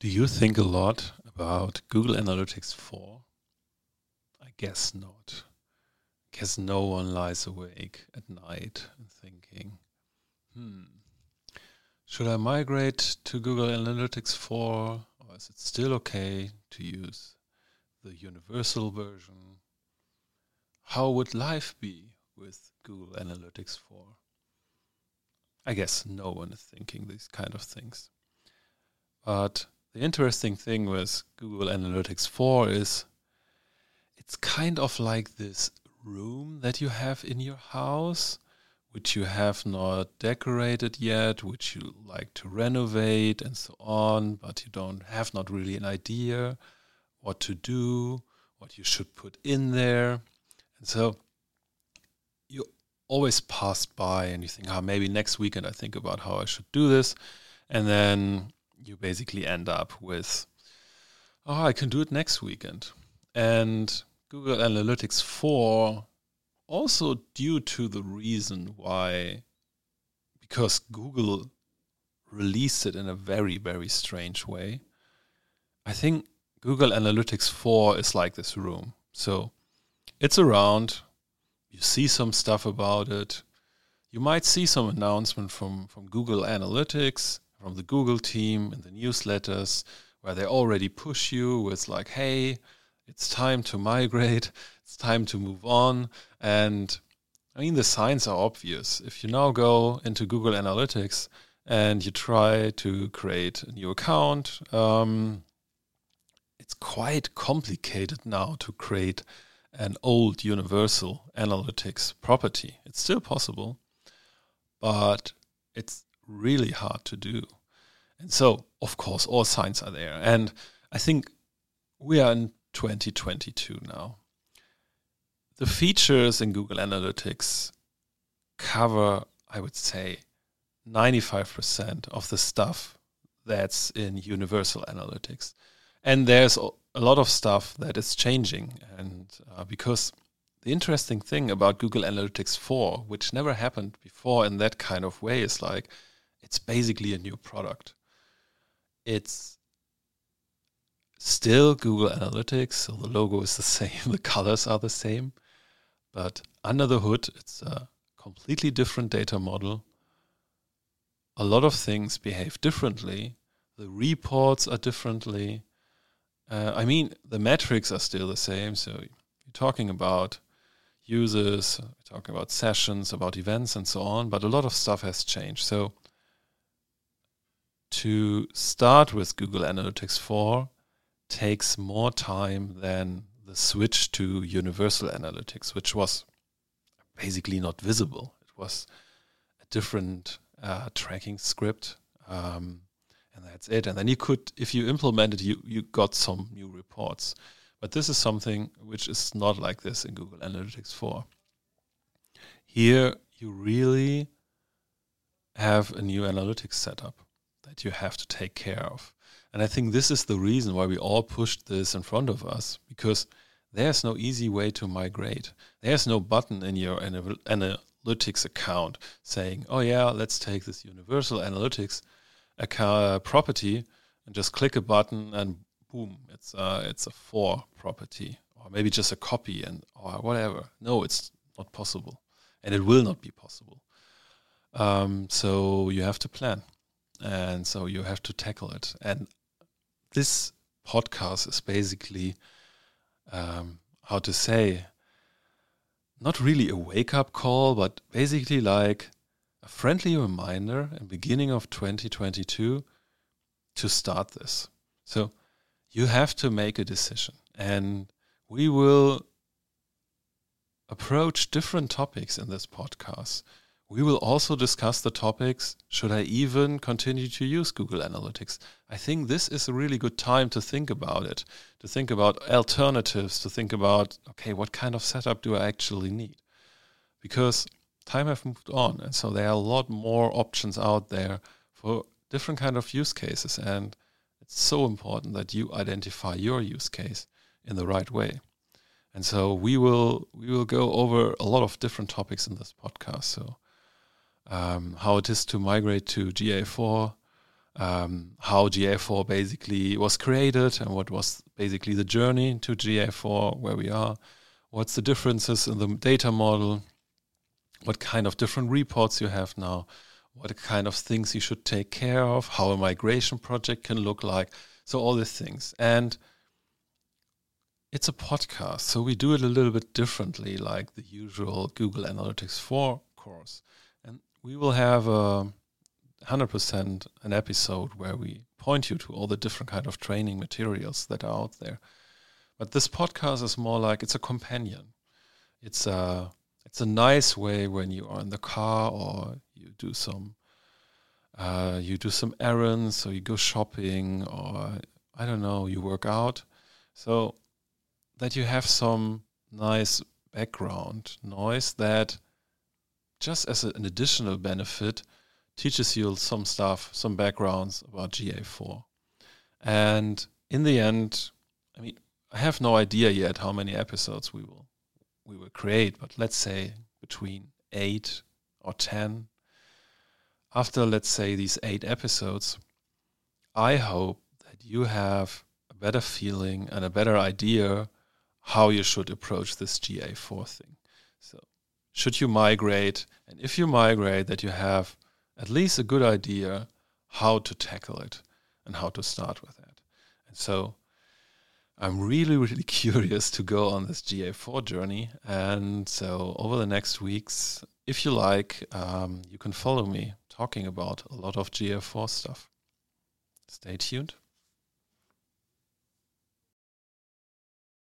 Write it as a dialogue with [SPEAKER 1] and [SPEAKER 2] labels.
[SPEAKER 1] Do you think a lot about Google Analytics 4? I guess not. I Guess no one lies awake at night and thinking, hmm, should I migrate to Google Analytics 4 or is it still okay to use the universal version? How would life be with Google Analytics 4? I guess no one is thinking these kind of things. But the interesting thing with Google Analytics 4 is it's kind of like this room that you have in your house, which you have not decorated yet, which you like to renovate and so on, but you don't have not really an idea what to do, what you should put in there. And so you always pass by and you think, oh, maybe next weekend I think about how I should do this. And then you basically end up with, oh, I can do it next weekend. And Google Analytics 4, also due to the reason why, because Google released it in a very, very strange way, I think Google Analytics 4 is like this room. So it's around, you see some stuff about it. You might see some announcement from, from Google Analytics from the Google team in the newsletters where they already push you with like, hey, it's time to migrate, it's time to move on. And I mean, the signs are obvious. If you now go into Google Analytics and you try to create a new account, um, it's quite complicated now to create an old universal analytics property. It's still possible, but it's really hard to do. And so, of course, all signs are there. And I think we are in 2022 now. The features in Google Analytics cover, I would say, 95% of the stuff that's in Universal Analytics. And there's a lot of stuff that is changing. And uh, because the interesting thing about Google Analytics 4, which never happened before in that kind of way, is like it's basically a new product. It's still Google Analytics, so the logo is the same, the colors are the same, but under the hood, it's a completely different data model. A lot of things behave differently. The reports are differently. Uh, I mean, the metrics are still the same. So you're talking about users, talking about sessions, about events, and so on. But a lot of stuff has changed. So to start with Google Analytics 4 takes more time than the switch to Universal Analytics, which was basically not visible. It was a different uh, tracking script, um, and that's it. And then you could, if you implemented, you you got some new reports. But this is something which is not like this in Google Analytics 4. Here, you really have a new analytics setup that you have to take care of. And I think this is the reason why we all pushed this in front of us because there's no easy way to migrate. There's no button in your analytics account saying, "Oh yeah, let's take this universal analytics account property and just click a button and boom, it's a, it's a four property or maybe just a copy and or whatever." No, it's not possible, and it will not be possible. Um, so you have to plan and so you have to tackle it. And this podcast is basically um, how to say, not really a wake up call, but basically like a friendly reminder in beginning of 2022 to start this. So you have to make a decision, and we will approach different topics in this podcast. We will also discuss the topics should I even continue to use Google Analytics? I think this is a really good time to think about it, to think about alternatives, to think about, okay, what kind of setup do I actually need? Because time has moved on, and so there are a lot more options out there for different kind of use cases. And it's so important that you identify your use case in the right way. And so we will we will go over a lot of different topics in this podcast. So um, how it is to migrate to GA4, um, how GA4 basically was created and what was basically the journey to GA4, where we are, what's the differences in the data model, what kind of different reports you have now, what kind of things you should take care of, how a migration project can look like. So, all these things. And it's a podcast, so we do it a little bit differently, like the usual Google Analytics 4 course. We will have a 100% an episode where we point you to all the different kind of training materials that are out there. But this podcast is more like it's a companion. It's a it's a nice way when you are in the car or you do some uh, you do some errands or you go shopping or I don't know you work out. So that you have some nice background noise that just as an additional benefit teaches you some stuff, some backgrounds about GA4. And in the end, I mean, I have no idea yet how many episodes we will we will create, but let's say between 8 or 10 after let's say these 8 episodes, I hope that you have a better feeling and a better idea how you should approach this GA4 thing. So, should you migrate? And if you migrate, that you have at least a good idea how to tackle it and how to start with that. And so, I'm really, really curious to go on this GA4 journey. And so, over the next weeks, if you like, um, you can follow me talking about a lot of GA4 stuff. Stay tuned.